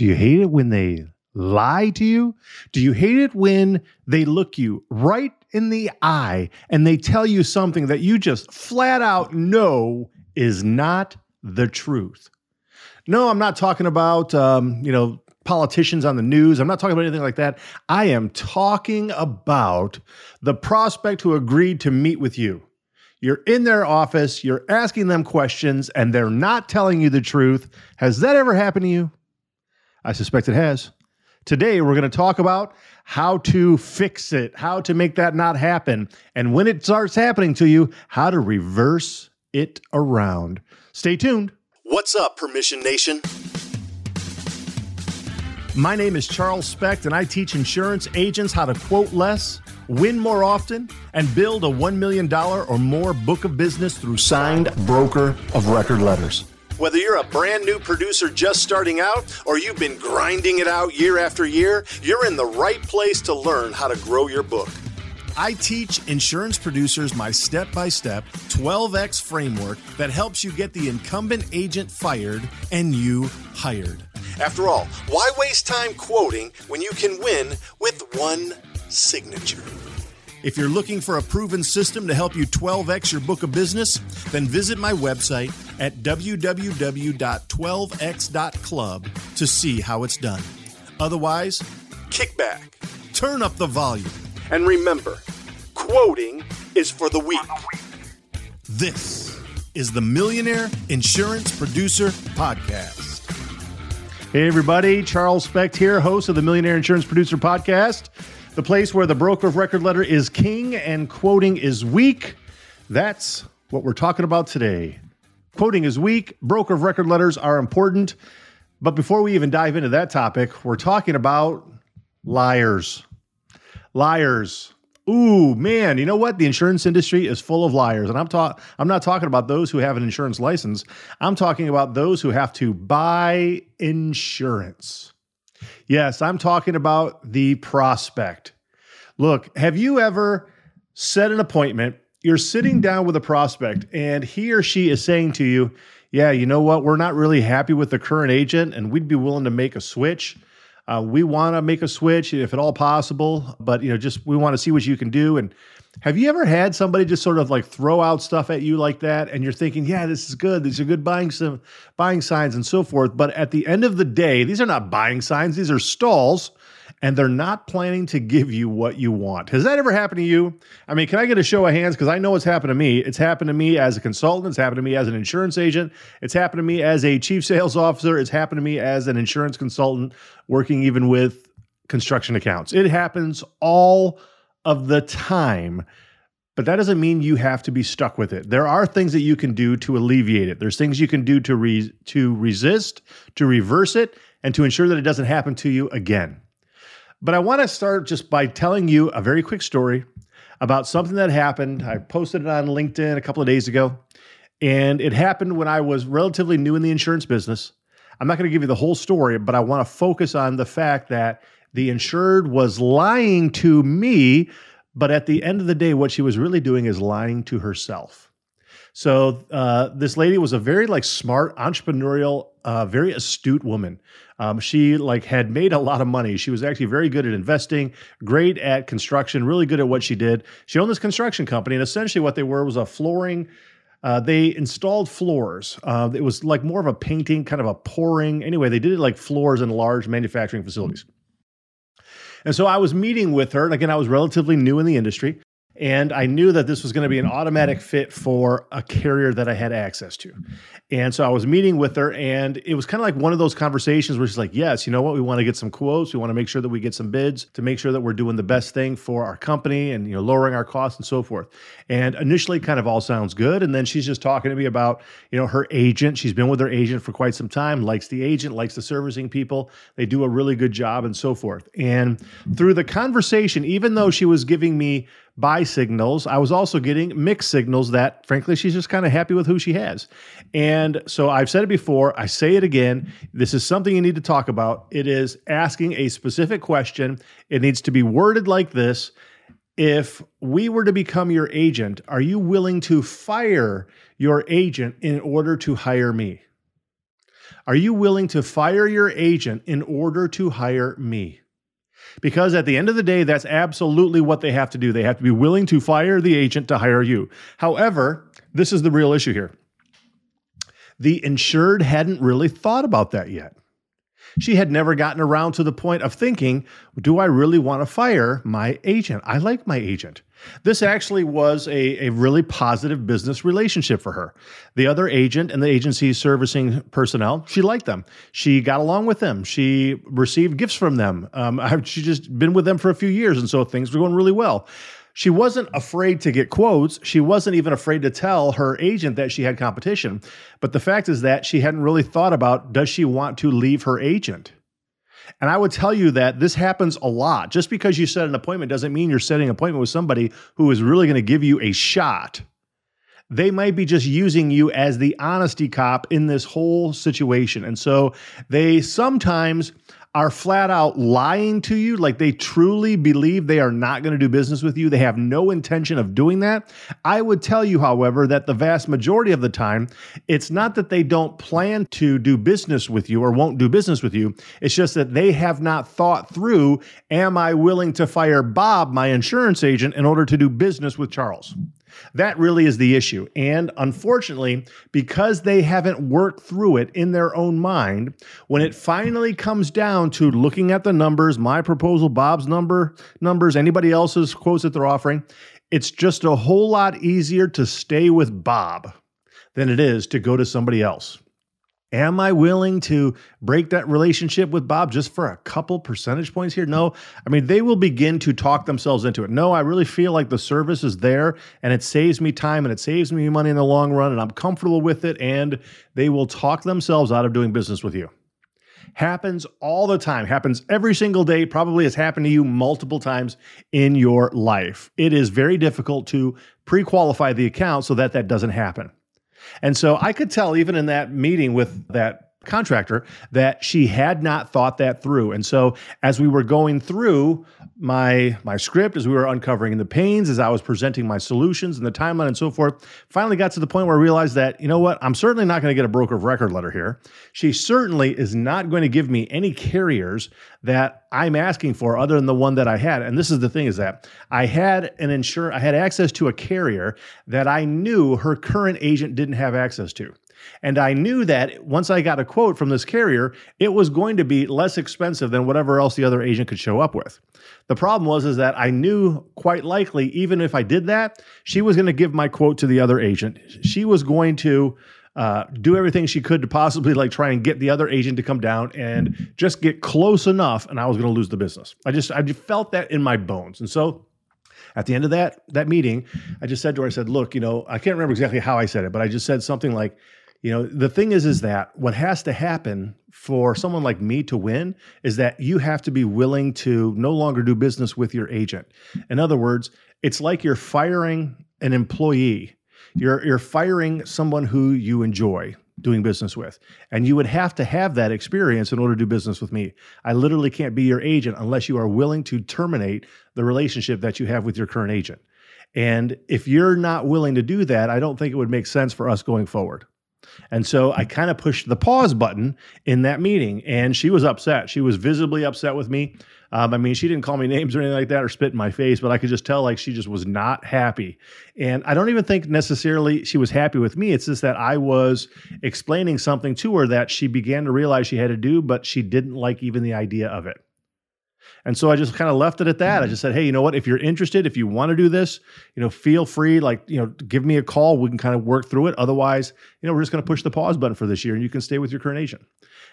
Do you hate it when they lie to you? Do you hate it when they look you right in the eye and they tell you something that you just flat out know is not the truth? No, I'm not talking about, um, you know, politicians on the news. I'm not talking about anything like that. I am talking about the prospect who agreed to meet with you. You're in their office, you're asking them questions, and they're not telling you the truth. Has that ever happened to you? I suspect it has. Today, we're going to talk about how to fix it, how to make that not happen, and when it starts happening to you, how to reverse it around. Stay tuned. What's up, Permission Nation? My name is Charles Specht, and I teach insurance agents how to quote less, win more often, and build a $1 million or more book of business through signed broker of record letters. Whether you're a brand new producer just starting out or you've been grinding it out year after year, you're in the right place to learn how to grow your book. I teach insurance producers my step by step 12x framework that helps you get the incumbent agent fired and you hired. After all, why waste time quoting when you can win with one signature? If you're looking for a proven system to help you 12x your book of business, then visit my website at www.12x.club to see how it's done. Otherwise, Kick back turn up the volume. and remember quoting is for the weak. This is the Millionaire Insurance Producer Podcast. Hey, everybody, Charles Specht here, host of the Millionaire Insurance Producer Podcast, the place where the broker of record letter is king and quoting is weak. That's what we're talking about today. Quoting is weak, broker of record letters are important. But before we even dive into that topic, we're talking about liars. Liars. Ooh, man, you know what? The insurance industry is full of liars. And I'm talking I'm not talking about those who have an insurance license. I'm talking about those who have to buy insurance. Yes, I'm talking about the prospect. Look, have you ever set an appointment? You're sitting mm-hmm. down with a prospect and he or she is saying to you, "Yeah, you know what? We're not really happy with the current agent and we'd be willing to make a switch." Uh, we want to make a switch if at all possible, but you know, just we want to see what you can do. And have you ever had somebody just sort of like throw out stuff at you like that, and you're thinking, "Yeah, this is good. These are good buying some buying signs and so forth." But at the end of the day, these are not buying signs; these are stalls, and they're not planning to give you what you want. Has that ever happened to you? I mean, can I get a show of hands? Because I know it's happened to me. It's happened to me as a consultant. It's happened to me as an insurance agent. It's happened to me as a chief sales officer. It's happened to me as an insurance consultant working even with construction accounts. It happens all of the time. But that doesn't mean you have to be stuck with it. There are things that you can do to alleviate it. There's things you can do to re- to resist, to reverse it, and to ensure that it doesn't happen to you again. But I want to start just by telling you a very quick story about something that happened. I posted it on LinkedIn a couple of days ago, and it happened when I was relatively new in the insurance business. I'm not going to give you the whole story, but I want to focus on the fact that the insured was lying to me, but at the end of the day, what she was really doing is lying to herself. So uh, this lady was a very like smart, entrepreneurial, uh, very astute woman. Um, she like had made a lot of money. She was actually very good at investing, great at construction, really good at what she did. She owned this construction company, and essentially what they were was a flooring. Uh, they installed floors. Uh, it was like more of a painting, kind of a pouring. Anyway, they did it like floors in large manufacturing facilities. And so I was meeting with her, and again, I was relatively new in the industry. And I knew that this was going to be an automatic fit for a carrier that I had access to. And so I was meeting with her, and it was kind of like one of those conversations where she's like, Yes, you know what? We want to get some quotes. We want to make sure that we get some bids to make sure that we're doing the best thing for our company and, you know, lowering our costs and so forth. And initially, kind of all sounds good. And then she's just talking to me about, you know, her agent. She's been with her agent for quite some time, likes the agent, likes the servicing people. They do a really good job and so forth. And through the conversation, even though she was giving me buy signals. I was also getting mixed signals that, frankly, she's just kind of happy with who she has. And so I've said it before, I say it again. This is something you need to talk about. It is asking a specific question, it needs to be worded like this. If we were to become your agent, are you willing to fire your agent in order to hire me? Are you willing to fire your agent in order to hire me? Because at the end of the day, that's absolutely what they have to do. They have to be willing to fire the agent to hire you. However, this is the real issue here. The insured hadn't really thought about that yet. She had never gotten around to the point of thinking, do I really want to fire my agent? I like my agent. This actually was a, a really positive business relationship for her. The other agent and the agency servicing personnel, she liked them. She got along with them. She received gifts from them. Um, she just been with them for a few years, and so things were going really well. She wasn't afraid to get quotes. She wasn't even afraid to tell her agent that she had competition. But the fact is that she hadn't really thought about does she want to leave her agent? And I would tell you that this happens a lot. Just because you set an appointment doesn't mean you're setting an appointment with somebody who is really going to give you a shot. They might be just using you as the honesty cop in this whole situation. And so they sometimes are flat out lying to you, like they truly believe they are not going to do business with you, they have no intention of doing that. I would tell you, however, that the vast majority of the time, it's not that they don't plan to do business with you or won't do business with you. It's just that they have not thought through, am I willing to fire Bob, my insurance agent, in order to do business with Charles? That really is the issue. And unfortunately, because they haven't worked through it in their own mind, when it finally comes down to looking at the numbers, my proposal, Bob's number, numbers, anybody else's quotes that they're offering, it's just a whole lot easier to stay with Bob than it is to go to somebody else. Am I willing to break that relationship with Bob just for a couple percentage points here? No. I mean, they will begin to talk themselves into it. No, I really feel like the service is there and it saves me time and it saves me money in the long run and I'm comfortable with it. And they will talk themselves out of doing business with you. Happens all the time, happens every single day, probably has happened to you multiple times in your life. It is very difficult to pre qualify the account so that that doesn't happen. And so I could tell even in that meeting with that contractor that she had not thought that through. And so as we were going through my my script, as we were uncovering the pains, as I was presenting my solutions and the timeline and so forth, finally got to the point where I realized that, you know what, I'm certainly not going to get a broker of record letter here. She certainly is not going to give me any carriers that I'm asking for other than the one that I had. And this is the thing is that I had an insurer, I had access to a carrier that I knew her current agent didn't have access to. And I knew that once I got a quote from this carrier, it was going to be less expensive than whatever else the other agent could show up with. The problem was is that I knew quite likely even if I did that, she was going to give my quote to the other agent. She was going to uh, do everything she could to possibly like try and get the other agent to come down and just get close enough, and I was going to lose the business. I just I just felt that in my bones, and so at the end of that that meeting, I just said to her, I said, "Look, you know, I can't remember exactly how I said it, but I just said something like." You know, the thing is, is that what has to happen for someone like me to win is that you have to be willing to no longer do business with your agent. In other words, it's like you're firing an employee. You're you're firing someone who you enjoy doing business with. And you would have to have that experience in order to do business with me. I literally can't be your agent unless you are willing to terminate the relationship that you have with your current agent. And if you're not willing to do that, I don't think it would make sense for us going forward. And so I kind of pushed the pause button in that meeting, and she was upset. She was visibly upset with me. Um, I mean, she didn't call me names or anything like that or spit in my face, but I could just tell like she just was not happy. And I don't even think necessarily she was happy with me. It's just that I was explaining something to her that she began to realize she had to do, but she didn't like even the idea of it. And so I just kind of left it at that. I just said, hey, you know what? If you're interested, if you want to do this, you know, feel free, like, you know, give me a call. We can kind of work through it. Otherwise, you know, we're just going to push the pause button for this year and you can stay with your current agent.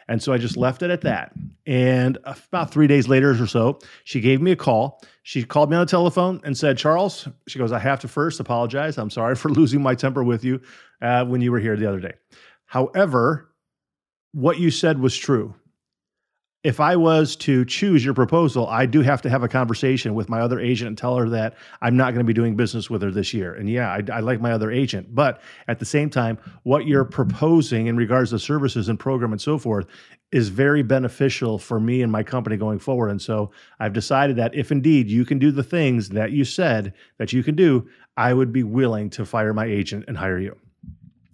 And so I just left it at that. And about three days later or so, she gave me a call. She called me on the telephone and said, Charles, she goes, I have to first apologize. I'm sorry for losing my temper with you uh, when you were here the other day. However, what you said was true if I was to choose your proposal, I do have to have a conversation with my other agent and tell her that I'm not going to be doing business with her this year. And yeah, I, I, like my other agent, but at the same time, what you're proposing in regards to services and program and so forth is very beneficial for me and my company going forward. And so I've decided that if indeed you can do the things that you said that you can do, I would be willing to fire my agent and hire you.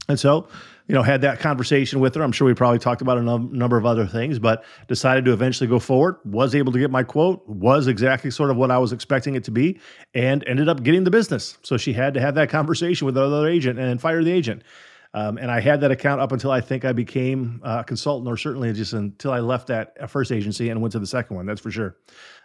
And so, you know, had that conversation with her. I'm sure we probably talked about a number of other things, but decided to eventually go forward. Was able to get my quote, was exactly sort of what I was expecting it to be, and ended up getting the business. So she had to have that conversation with another agent and fire the agent. Um, and I had that account up until I think I became a consultant, or certainly just until I left that first agency and went to the second one. That's for sure.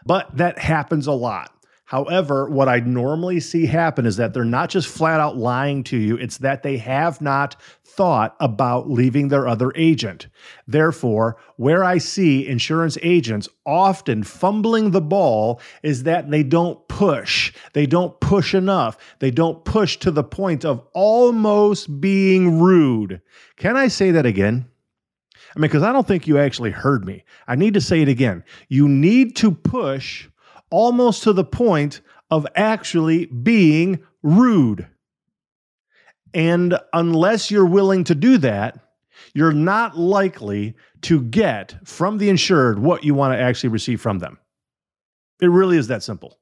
But that happens a lot. However, what I normally see happen is that they're not just flat out lying to you, it's that they have not thought about leaving their other agent. Therefore, where I see insurance agents often fumbling the ball is that they don't push. They don't push enough. They don't push to the point of almost being rude. Can I say that again? I mean, because I don't think you actually heard me. I need to say it again. You need to push almost to the point of actually being rude. And unless you're willing to do that, you're not likely to get from the insured what you want to actually receive from them. It really is that simple.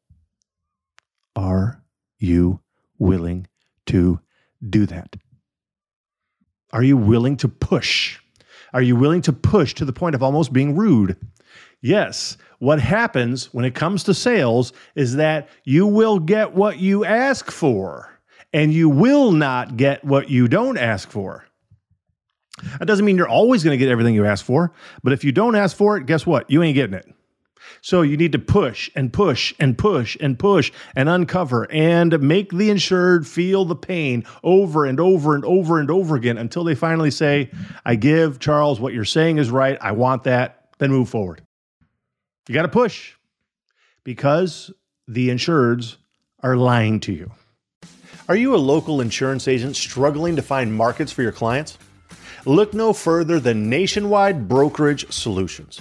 Are you willing to do that? Are you willing to push? Are you willing to push to the point of almost being rude? Yes, what happens when it comes to sales is that you will get what you ask for and you will not get what you don't ask for. That doesn't mean you're always going to get everything you ask for, but if you don't ask for it, guess what? You ain't getting it. So you need to push and push and push and push and uncover and make the insured feel the pain over and over and over and over again until they finally say, I give Charles what you're saying is right. I want that. Then move forward. You got to push because the insureds are lying to you. Are you a local insurance agent struggling to find markets for your clients? Look no further than Nationwide Brokerage Solutions.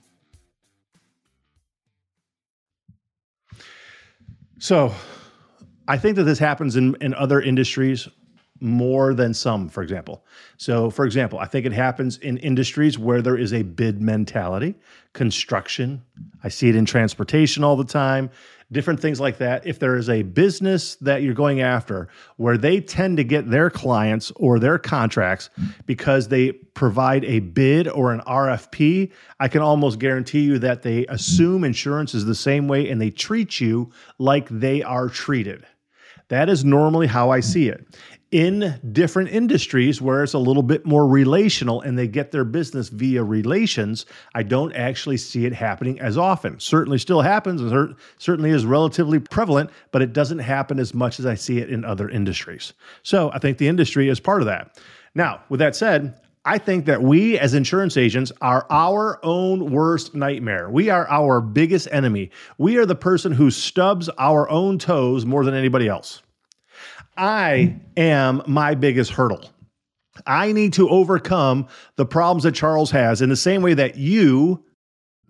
So I think that this happens in, in other industries more than some, for example. So, for example, I think it happens in industries where there is a bid mentality, construction. I see it in transportation all the time, different things like that. If there is a business that you're going after where they tend to get their clients or their contracts because they provide a bid or an RFP, I can almost guarantee you that they assume insurance is the same way and they treat you like they are treated. That is normally how I see it in different industries where it's a little bit more relational and they get their business via relations, I don't actually see it happening as often. Certainly still happens, certainly is relatively prevalent, but it doesn't happen as much as I see it in other industries. So I think the industry is part of that. Now, with that said, I think that we as insurance agents are our own worst nightmare. We are our biggest enemy. We are the person who stubs our own toes more than anybody else. I am my biggest hurdle. I need to overcome the problems that Charles has in the same way that you,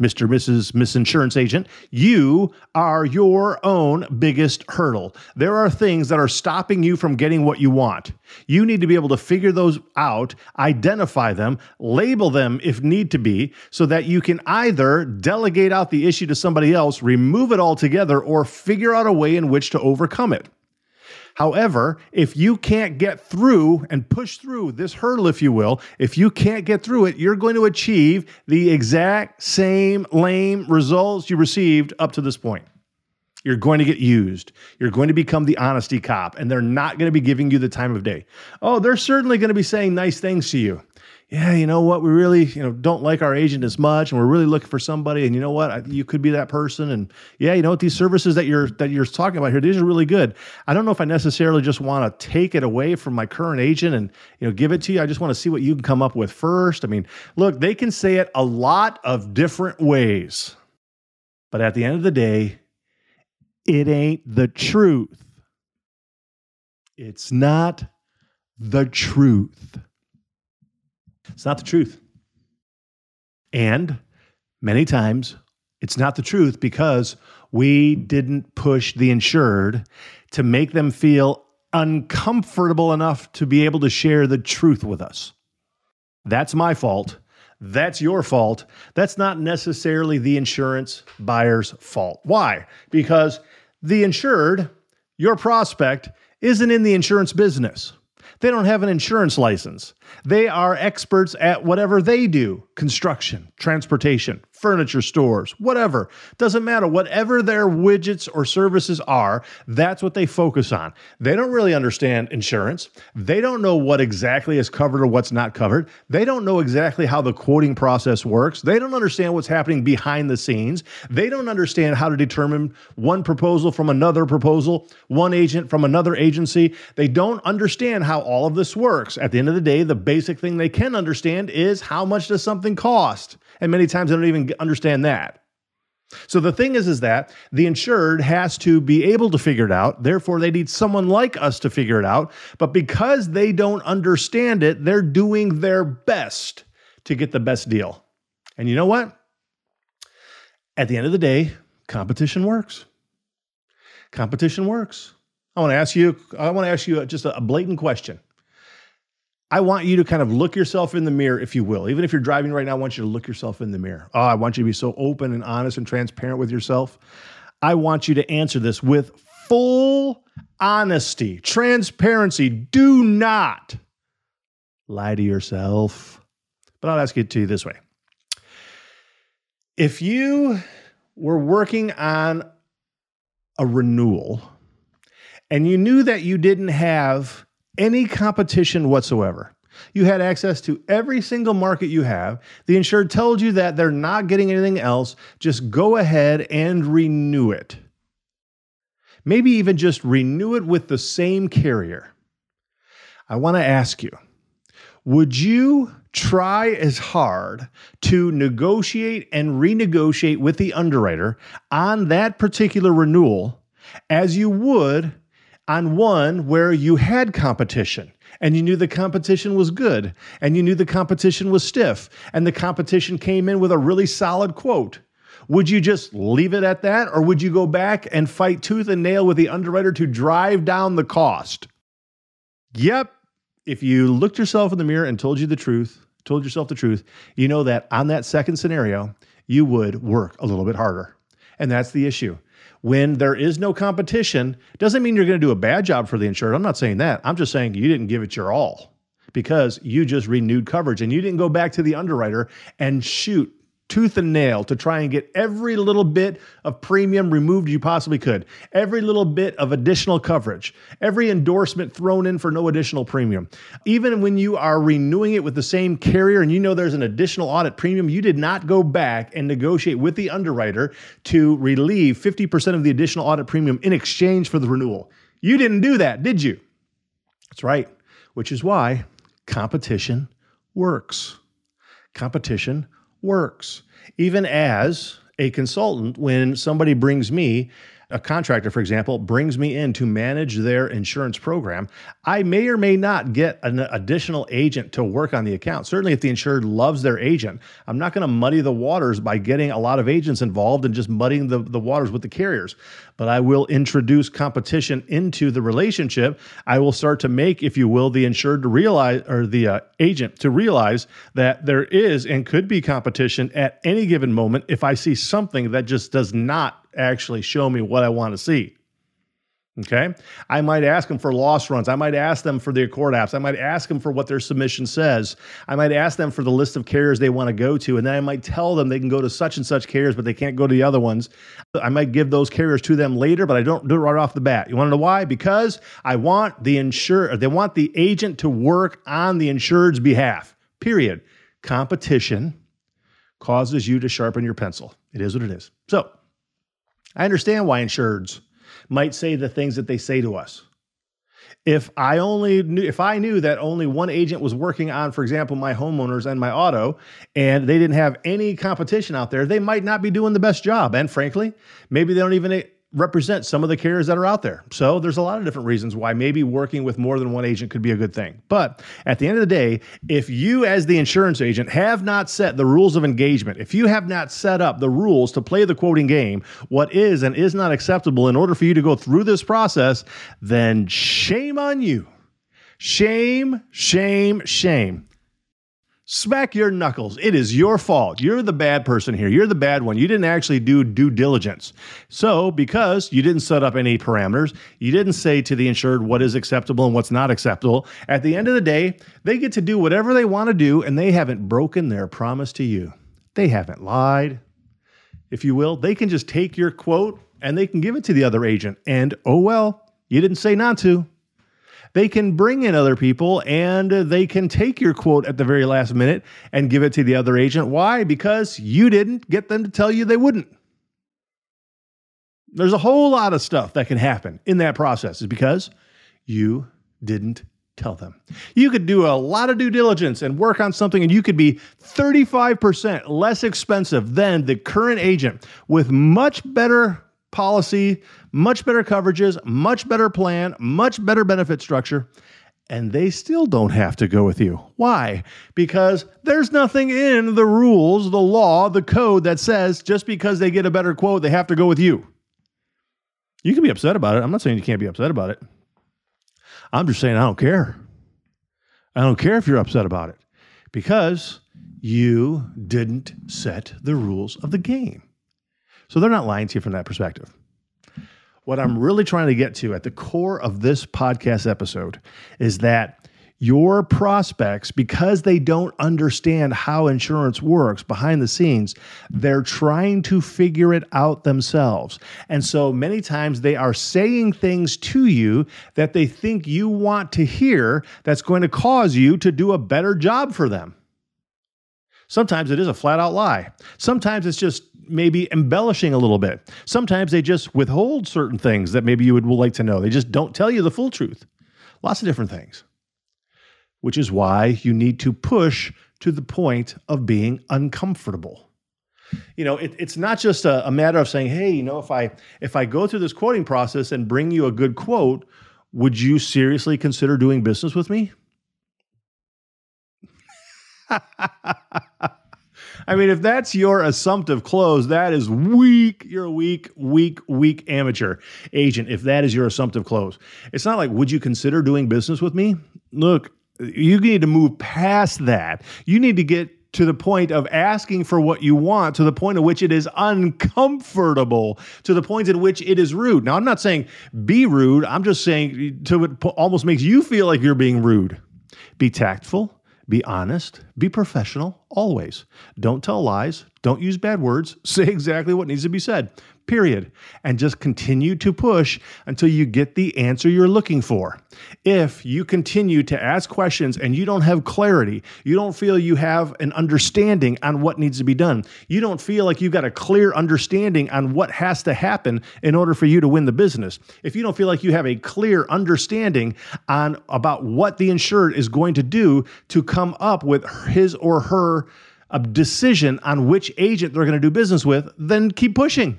Mr. Mrs. Miss Insurance Agent, you are your own biggest hurdle. There are things that are stopping you from getting what you want. You need to be able to figure those out, identify them, label them if need to be, so that you can either delegate out the issue to somebody else, remove it altogether, or figure out a way in which to overcome it. However, if you can't get through and push through this hurdle, if you will, if you can't get through it, you're going to achieve the exact same lame results you received up to this point. You're going to get used. You're going to become the honesty cop, and they're not going to be giving you the time of day. Oh, they're certainly going to be saying nice things to you yeah, you know what, we really, you know, don't like our agent as much, and we're really looking for somebody, and you know what, I, you could be that person, and yeah, you know what, these services that you're that you're talking about here, these are really good. I don't know if I necessarily just want to take it away from my current agent and you know give it to you. I just want to see what you can come up with first. I mean, look, they can say it a lot of different ways, but at the end of the day, it ain't the truth. It's not the truth. It's not the truth. And many times it's not the truth because we didn't push the insured to make them feel uncomfortable enough to be able to share the truth with us. That's my fault. That's your fault. That's not necessarily the insurance buyer's fault. Why? Because the insured, your prospect, isn't in the insurance business. They don't have an insurance license. They are experts at whatever they do construction, transportation, furniture stores, whatever. Doesn't matter. Whatever their widgets or services are, that's what they focus on. They don't really understand insurance. They don't know what exactly is covered or what's not covered. They don't know exactly how the quoting process works. They don't understand what's happening behind the scenes. They don't understand how to determine one proposal from another proposal, one agent from another agency. They don't understand how all of this works. At the end of the day, the basic thing they can understand is how much does something cost? And many times they don't even understand that. So the thing is is that the insured has to be able to figure it out. Therefore they need someone like us to figure it out. But because they don't understand it, they're doing their best to get the best deal. And you know what? At the end of the day, competition works. Competition works. I want to ask you I want to ask you just a blatant question. I want you to kind of look yourself in the mirror, if you will. Even if you're driving right now, I want you to look yourself in the mirror. Oh, I want you to be so open and honest and transparent with yourself. I want you to answer this with full honesty, transparency. Do not lie to yourself. But I'll ask it to you this way if you were working on a renewal and you knew that you didn't have any competition whatsoever. You had access to every single market you have. The insured told you that they're not getting anything else. Just go ahead and renew it. Maybe even just renew it with the same carrier. I want to ask you would you try as hard to negotiate and renegotiate with the underwriter on that particular renewal as you would on one where you had competition and you knew the competition was good and you knew the competition was stiff and the competition came in with a really solid quote. Would you just leave it at that or would you go back and fight tooth and nail with the underwriter to drive down the cost? Yep. If you looked yourself in the mirror and told you the truth, told yourself the truth, you know that on that second scenario, you would work a little bit harder. And that's the issue when there is no competition doesn't mean you're going to do a bad job for the insured. I'm not saying that. I'm just saying you didn't give it your all because you just renewed coverage and you didn't go back to the underwriter and shoot tooth and nail to try and get every little bit of premium removed you possibly could, every little bit of additional coverage, every endorsement thrown in for no additional premium. Even when you are renewing it with the same carrier and you know there's an additional audit premium, you did not go back and negotiate with the underwriter to relieve 50% of the additional audit premium in exchange for the renewal. You didn't do that, did you? That's right, which is why competition works. Competition works. Even as a consultant, when somebody brings me a contractor, for example, brings me in to manage their insurance program, I may or may not get an additional agent to work on the account. Certainly, if the insured loves their agent, I'm not going to muddy the waters by getting a lot of agents involved and just muddying the, the waters with the carriers. But I will introduce competition into the relationship. I will start to make, if you will, the insured to realize, or the uh, agent to realize that there is and could be competition at any given moment if I see something that just does not actually show me what I want to see. Okay. I might ask them for loss runs. I might ask them for the ACORD apps. I might ask them for what their submission says. I might ask them for the list of carriers they want to go to. And then I might tell them they can go to such and such carriers, but they can't go to the other ones. I might give those carriers to them later, but I don't do it right off the bat. You want to know why? Because I want the insurer, they want the agent to work on the insured's behalf. Period. Competition causes you to sharpen your pencil. It is what it is. So, I understand why insureds might say the things that they say to us. If I only knew, if I knew that only one agent was working on, for example, my homeowners and my auto, and they didn't have any competition out there, they might not be doing the best job. And frankly, maybe they don't even represent some of the carriers that are out there. So there's a lot of different reasons why maybe working with more than one agent could be a good thing. But at the end of the day, if you as the insurance agent have not set the rules of engagement, if you have not set up the rules to play the quoting game, what is and is not acceptable in order for you to go through this process, then shame on you. Shame, shame, shame. Smack your knuckles. It is your fault. You're the bad person here. You're the bad one. You didn't actually do due diligence. So, because you didn't set up any parameters, you didn't say to the insured what is acceptable and what's not acceptable, at the end of the day, they get to do whatever they want to do and they haven't broken their promise to you. They haven't lied, if you will. They can just take your quote and they can give it to the other agent. And oh well, you didn't say not to they can bring in other people and they can take your quote at the very last minute and give it to the other agent. Why? Because you didn't get them to tell you they wouldn't. There's a whole lot of stuff that can happen in that process is because you didn't tell them. You could do a lot of due diligence and work on something, and you could be 35% less expensive than the current agent with much better policy, much better coverages, much better plan, much better benefit structure, and they still don't have to go with you. Why? Because there's nothing in the rules, the law, the code that says just because they get a better quote, they have to go with you. You can be upset about it. I'm not saying you can't be upset about it. I'm just saying I don't care. I don't care if you're upset about it because you didn't set the rules of the game. So they're not lying to you from that perspective. What I'm really trying to get to at the core of this podcast episode is that your prospects, because they don't understand how insurance works behind the scenes, they're trying to figure it out themselves. And so many times they are saying things to you that they think you want to hear that's going to cause you to do a better job for them. Sometimes it is a flat out lie. Sometimes it's just maybe embellishing a little bit. Sometimes they just withhold certain things that maybe you would like to know. They just don't tell you the full truth. Lots of different things. Which is why you need to push to the point of being uncomfortable. You know, it, it's not just a, a matter of saying, "Hey, you know, if I if I go through this quoting process and bring you a good quote, would you seriously consider doing business with me?" I mean, if that's your assumptive close, that is weak. You're a weak, weak, weak amateur agent. If that is your assumptive close, it's not like, would you consider doing business with me? Look, you need to move past that. You need to get to the point of asking for what you want, to the point at which it is uncomfortable, to the point at which it is rude. Now, I'm not saying be rude. I'm just saying to it almost makes you feel like you're being rude. Be tactful be honest, be professional. Always. Don't tell lies, don't use bad words, say exactly what needs to be said period. And just continue to push until you get the answer you're looking for. If you continue to ask questions and you don't have clarity, you don't feel you have an understanding on what needs to be done, you don't feel like you've got a clear understanding on what has to happen in order for you to win the business, if you don't feel like you have a clear understanding on about what the insured is going to do to come up with his or her a decision on which agent they're going to do business with, then keep pushing.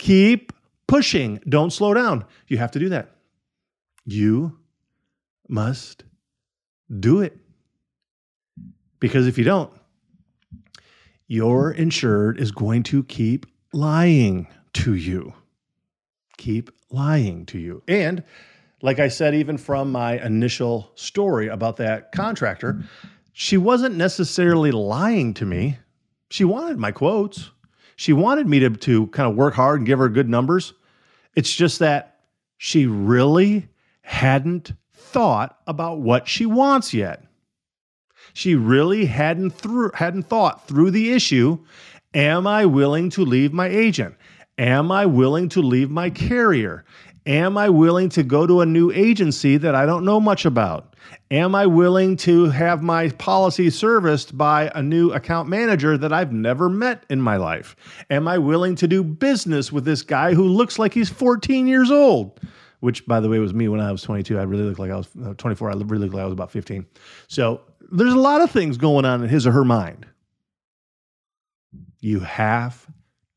Keep pushing. Don't slow down. You have to do that. You must do it. Because if you don't, your insured is going to keep lying to you. Keep lying to you. And like I said, even from my initial story about that contractor, she wasn't necessarily lying to me. She wanted my quotes. She wanted me to, to kind of work hard and give her good numbers. It's just that she really hadn't thought about what she wants yet. She really hadn't through hadn't thought through the issue. Am I willing to leave my agent? Am I willing to leave my carrier? Am I willing to go to a new agency that I don't know much about? Am I willing to have my policy serviced by a new account manager that I've never met in my life? Am I willing to do business with this guy who looks like he's 14 years old? Which, by the way, was me when I was 22. I really looked like I was uh, 24. I really looked like I was about 15. So there's a lot of things going on in his or her mind. You have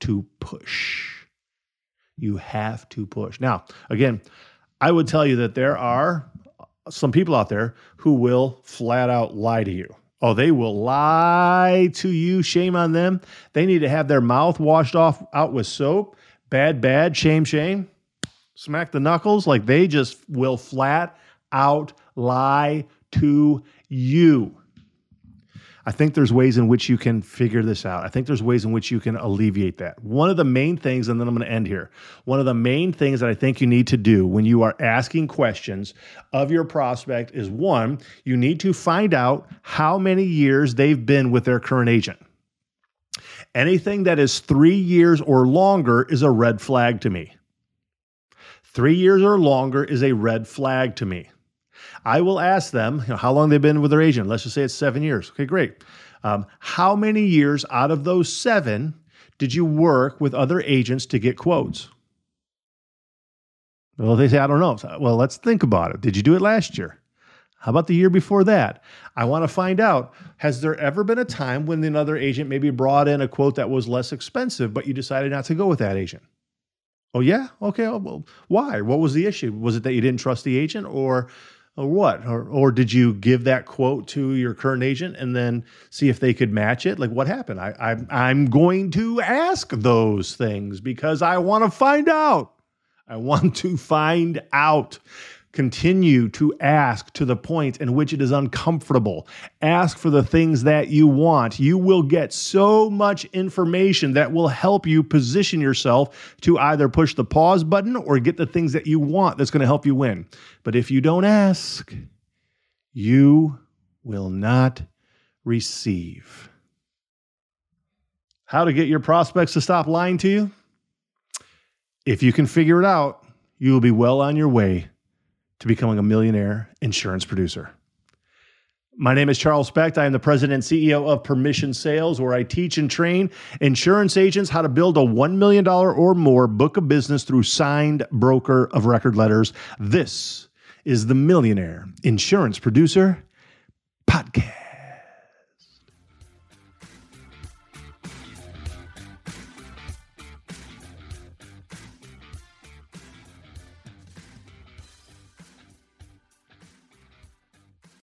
to push. You have to push. Now, again, I would tell you that there are some people out there who will flat out lie to you. Oh, they will lie to you. Shame on them. They need to have their mouth washed off out with soap. Bad, bad, shame, shame. Smack the knuckles. Like they just will flat out lie to you. I think there's ways in which you can figure this out. I think there's ways in which you can alleviate that. One of the main things, and then I'm going to end here. One of the main things that I think you need to do when you are asking questions of your prospect is one, you need to find out how many years they've been with their current agent. Anything that is three years or longer is a red flag to me. Three years or longer is a red flag to me. I will ask them you know, how long they've been with their agent. Let's just say it's seven years. Okay, great. Um, how many years out of those seven did you work with other agents to get quotes? Well, they say, I don't know. Well, let's think about it. Did you do it last year? How about the year before that? I want to find out has there ever been a time when another agent maybe brought in a quote that was less expensive, but you decided not to go with that agent? Oh, yeah? Okay. Well, why? What was the issue? Was it that you didn't trust the agent or or what? Or, or did you give that quote to your current agent and then see if they could match it? Like what happened? I, I I'm going to ask those things because I want to find out. I want to find out. Continue to ask to the point in which it is uncomfortable. Ask for the things that you want. You will get so much information that will help you position yourself to either push the pause button or get the things that you want that's going to help you win. But if you don't ask, you will not receive. How to get your prospects to stop lying to you? If you can figure it out, you will be well on your way to becoming a millionaire insurance producer. My name is Charles Specht. I am the president and CEO of Permission Sales, where I teach and train insurance agents how to build a $1 million or more book of business through signed broker of record letters. This is the Millionaire Insurance Producer Podcast.